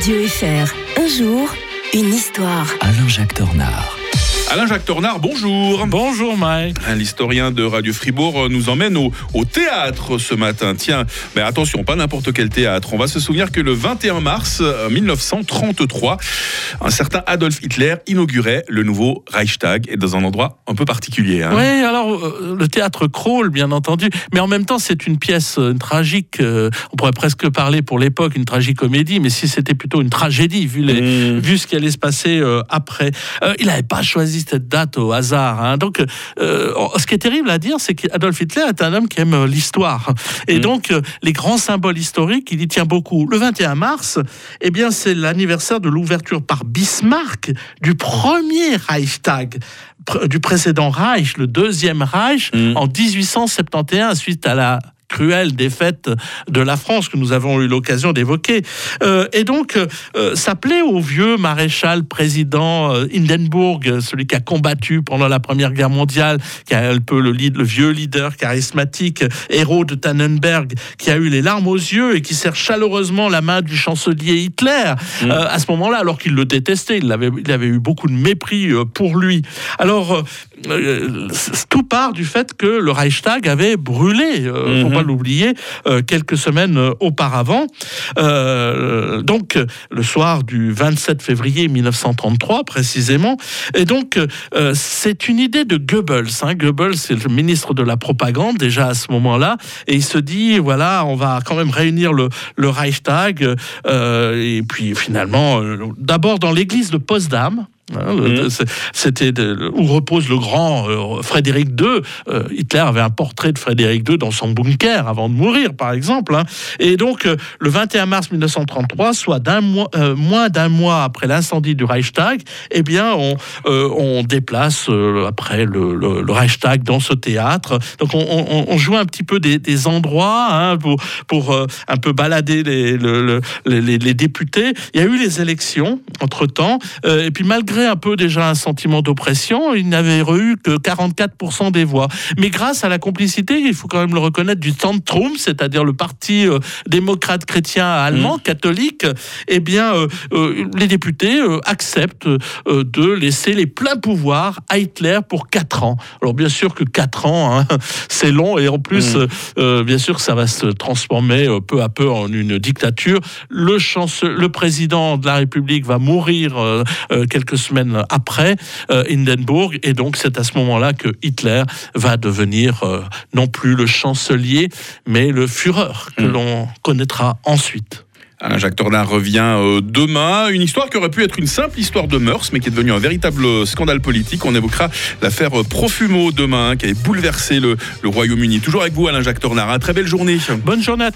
Radio FR. Un jour, une histoire. Alain-Jacques Tornard. Alain-Jacques Tornard, bonjour. Bonjour Mike. L'historien de Radio Fribourg nous emmène au, au théâtre ce matin. Tiens, mais attention, pas n'importe quel théâtre. On va se souvenir que le 21 mars 1933, euh, un certain Adolf Hitler inaugurait le nouveau Reichstag et dans un endroit un peu particulier. hein. Oui, alors euh, le théâtre crawl, bien entendu, mais en même temps c'est une pièce euh, une tragique. euh, on pourrait presque parler pour l'époque une tragicomédie, mais si c'était plutôt une tragédie vu les, Mmh. vu ce qui allait se passer euh, après. Euh, il n'avait pas choisi cette date au hasard. hein. Donc, euh, ce qui est terrible à dire, c'est qu'Adolf Hitler est un homme qui aime euh, l'histoire. Et Mm. donc, euh, les grands symboles historiques, il y tient beaucoup. Le 21 mars, eh bien, c'est l'anniversaire de l'ouverture par Bismarck du premier Reichstag du précédent Reich, le deuxième Reich, Mm. en 1871, suite à la cruelle défaite de la France que nous avons eu l'occasion d'évoquer. Euh, et donc, euh, ça plaît au vieux maréchal président euh, Hindenburg, celui qui a combattu pendant la Première Guerre mondiale, qui a un peu le, lead- le vieux leader charismatique, héros de Tannenberg, qui a eu les larmes aux yeux et qui serre chaleureusement la main du chancelier Hitler Mm. euh, à ce moment-là, alors qu'il le détestait. Il avait, il avait eu beaucoup de mépris pour lui. Alors, tout part du fait que le Reichstag avait brûlé, Mhm. L'oublier, euh, quelques semaines euh, auparavant. Euh, donc, le soir du 27 février 1933, précisément. Et donc, c'est une idée de Goebbels. Hein. Goebbels, c'est le ministre de la propagande déjà à ce moment-là. Et il se dit, voilà, on va quand même réunir le, le Reichstag. et puis, finalement, d'abord dans l'église de Potsdam. Hein, Mhm. C'était où repose le grand euh, Frédéric II. Euh, Hitler avait un portrait de Frédéric II dans son bunker avant de mourir, par exemple. hein. Et donc, euh, le 21 mars 1933, soit d'un mois, moins d'un mois après l'incendie du Reichstag, eh bien, on, on déplace après le, le- le Reichstag dans ce théâtre. Donc, on, on- on joue un petit peu des, des endroits hein, pour, pour un peu balader les, le- le- les, les- les députés. Il y a eu les élections entre-temps. euh, et puis, malgré un peu déjà un sentiment d'oppression, il n'avait eu que 44% des voix. Mais grâce à la complicité, il faut quand même le reconnaître, du Zentrum, c'est-à-dire le parti euh, démocrate chrétien allemand, catholique, eh bien, euh, euh, les députés acceptent de laisser les pleins pouvoirs à Hitler pour 4 ans. Alors, bien sûr que 4 ans, hein, c'est long, et en plus, Mm. euh, euh, bien sûr, ça va se transformer peu à peu en une dictature. Le, chance- le président de la République va mourir quelques semaines après euh, Hindenburg, et donc c'est à ce moment-là que Hitler va devenir euh, non plus le chancelier, mais le Führer que Mm. l'on connaîtra ensuite. Alain-Jacques Tornard revient euh, demain. Une histoire qui aurait pu être une simple histoire de mœurs, mais qui est devenue un véritable scandale politique. On évoquera l'affaire Profumo demain, qui avait bouleversé le, le Royaume-Uni. Toujours avec vous, Alain-Jacques Tornard. À très belle journée. Bonne journée à